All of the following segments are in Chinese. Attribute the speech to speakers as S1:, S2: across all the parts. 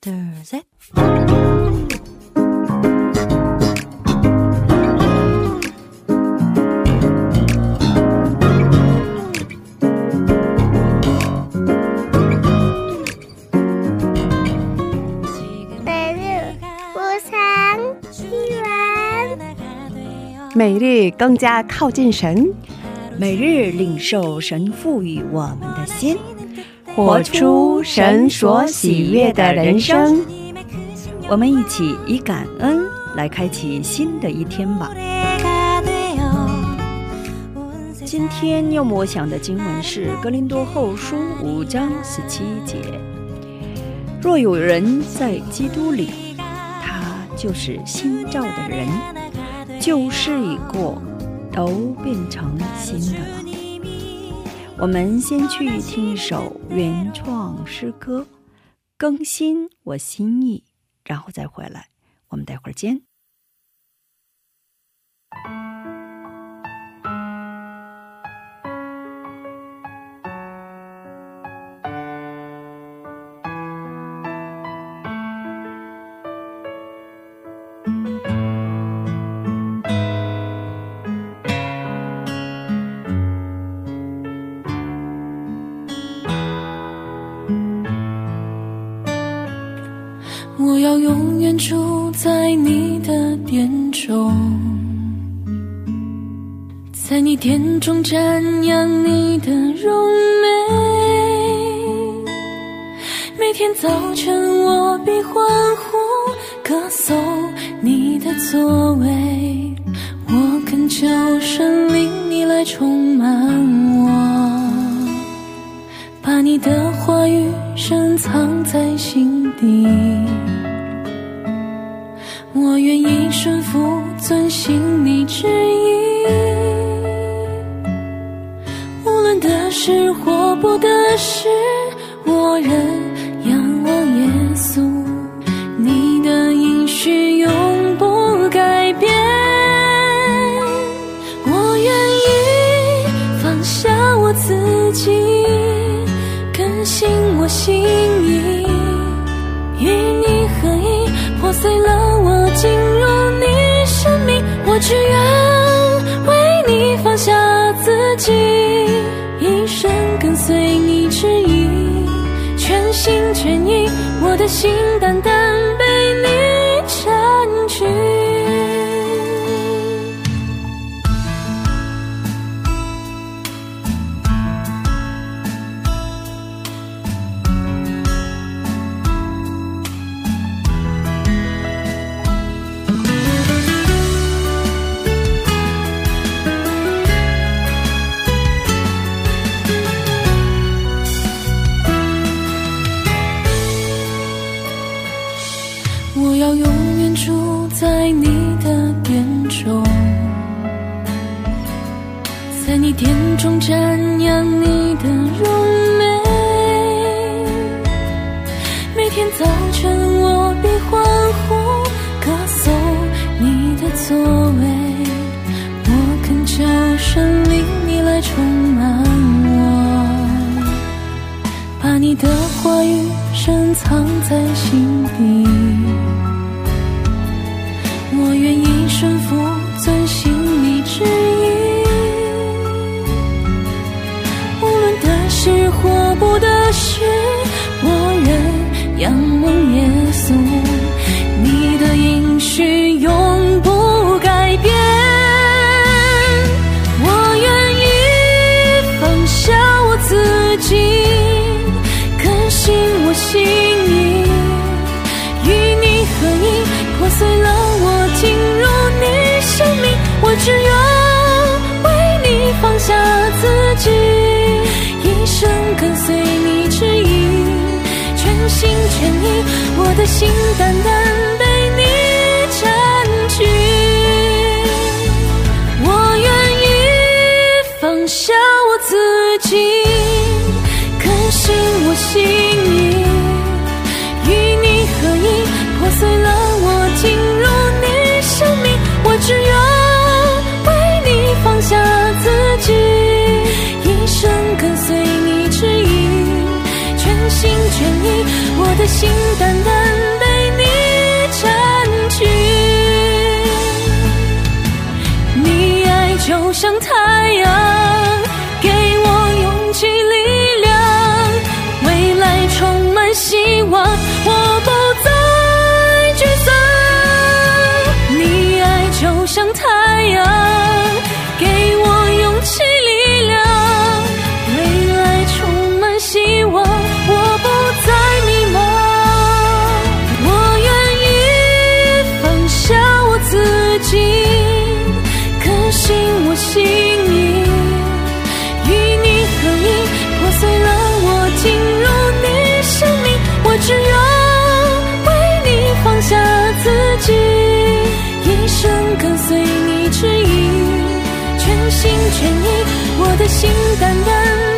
S1: there's a
S2: 每日更加靠近神，
S3: 每日领受神赋予我们的心。
S2: 活出神所喜悦的人生。
S3: 我们一起以感恩来开启新的一天吧。今天要默想的经文是《格林多后书》五章十七节：“若有人在基督里，他就是新造的人，旧事已过，都变成新的了。”我们先去听一首原创诗歌，更新我心意，然后再回来。我们待会儿见。
S4: 我要永远住在你的殿中，在你殿中瞻仰你的荣美。每天早晨我必欢呼歌颂你的作为，我恳求神灵你来充满我。把你的话语深藏在心底，我愿意顺服遵行你旨意。无论得失或不得失，我仍仰望耶稣，你的应许永不改变。我愿意放下我自己。更新我心意，与你合一，破碎了，只愿为你放下自己，一生跟随你指引，全心全意，我的心单单在你殿中瞻仰你的容美。每天早晨我必欢呼歌颂你的作为，我恳求神灵你来充满我，把你的话语深藏在心底。耶稣，你的应许永不改变。我愿意放下我自己，更新我心意，与你合一，破碎了我。进入你生命，我只愿我的心淡淡。一生跟随你指引，全心全意，我的心单单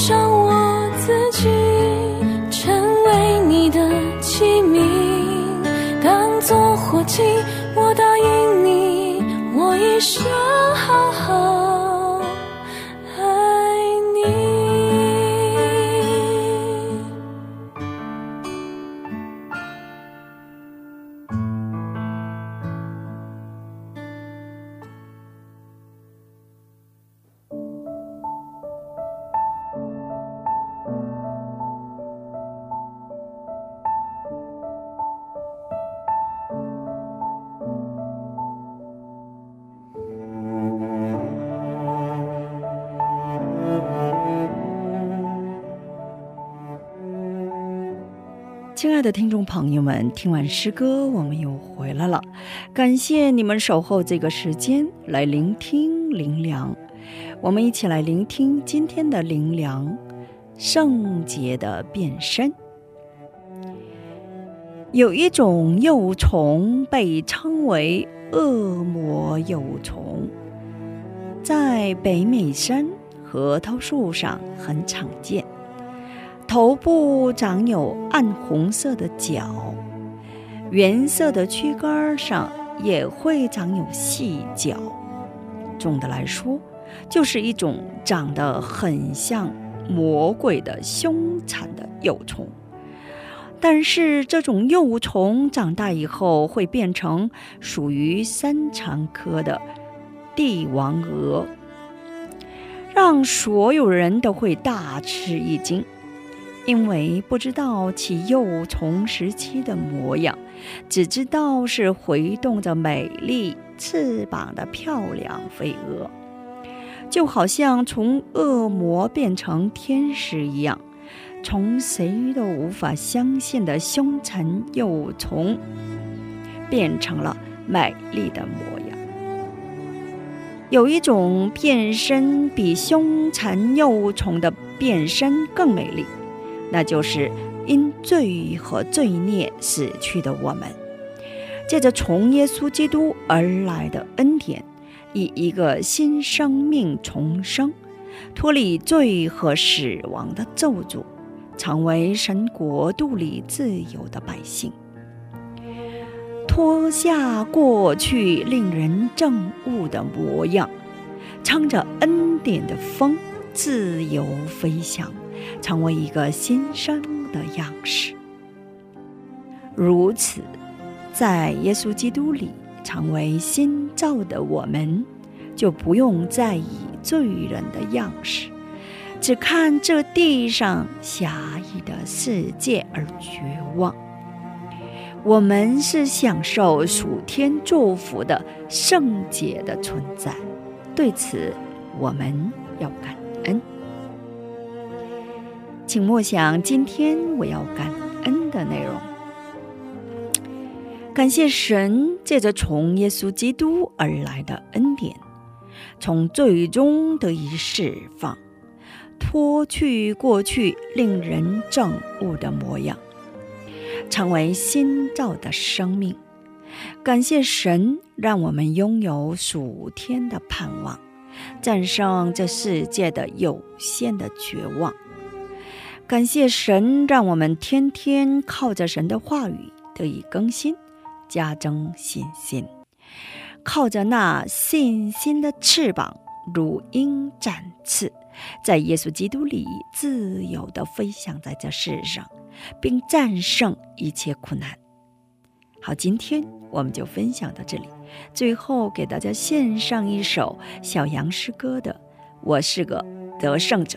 S4: 上我自己，成为你的器皿，当作火祭，我答应你，我一生好。爱
S3: 的听众朋友们，听完诗歌，我们又回来了。感谢你们守候这个时间来聆听灵粮。我们一起来聆听今天的灵粮——圣洁的变身。有一种幼虫被称为恶魔幼虫，在北美山核桃树上很常见。头部长有暗红色的角，原色的躯干上也会长有细角。总的来说，就是一种长得很像魔鬼的凶残的幼虫。但是，这种幼虫长大以后会变成属于三蚕科的帝王蛾，让所有人都会大吃一惊。因为不知道其幼虫时期的模样，只知道是挥动着美丽翅膀的漂亮飞蛾，就好像从恶魔变成天使一样，从谁都无法相信的凶残幼虫，变成了美丽的模样。有一种变身比凶残幼虫的变身更美丽。那就是因罪和罪孽死去的我们，借着从耶稣基督而来的恩典，以一个新生命重生，脱离罪和死亡的咒诅，成为神国度里自由的百姓，脱下过去令人憎恶的模样，乘着恩典的风，自由飞翔。成为一个新生的样式。如此，在耶稣基督里成为新造的我们，就不用再以罪人的样式，只看这地上狭义的世界而绝望。我们是享受属天祝福的圣洁的存在，对此我们要感恩。请默想今天我要感恩的内容。感谢神借着从耶稣基督而来的恩典，从最终得以释放，脱去过去令人憎恶的模样，成为新造的生命。感谢神让我们拥有属天的盼望，战胜这世界的有限的绝望。感谢神，让我们天天靠着神的话语得以更新，加增信心，靠着那信心的翅膀，如鹰展翅，在耶稣基督里自由地飞翔在这世上，并战胜一切苦难。好，今天我们就分享到这里。最后给大家献上一首小杨诗歌的《我是个得胜者》。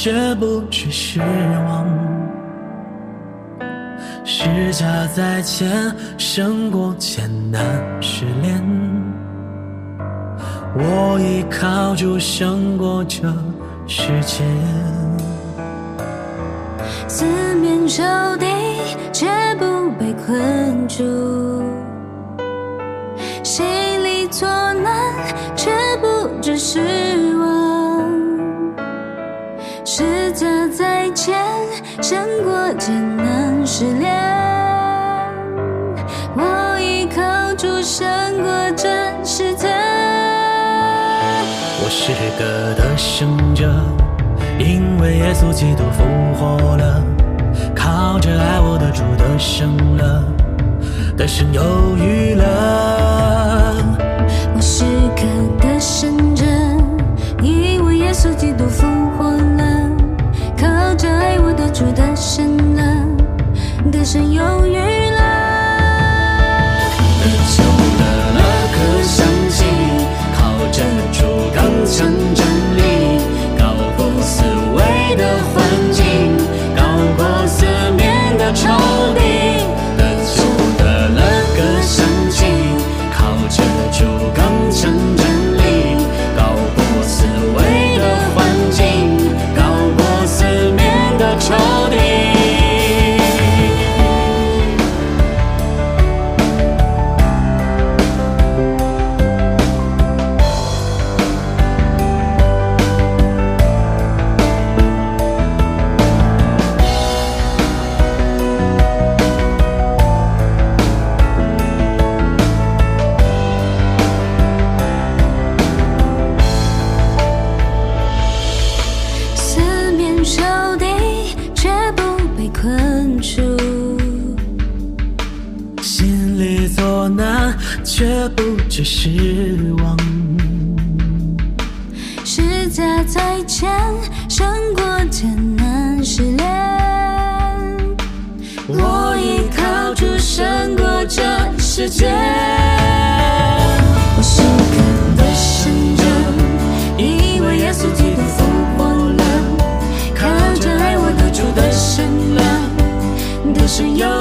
S5: 却不知失望。是假在前，胜过艰难试炼。我已靠主胜过这世界。
S1: 四面受敌，却不被困住。心里作难却不知失望胜过艰难试炼。我依靠主胜过这世界。
S5: 我是个得胜者，因为耶稣基督复活了，靠着爱我的主得胜了，得胜有余了。
S1: 我是个得胜者，因为耶稣基督复，住的主得胜了，得胜是失望。
S5: 是假再前，胜过艰难失恋。我依靠主，胜过这世界。我是个的神者，以为
S1: 耶稣基督复活了，靠着爱我得出的胜了，的胜有。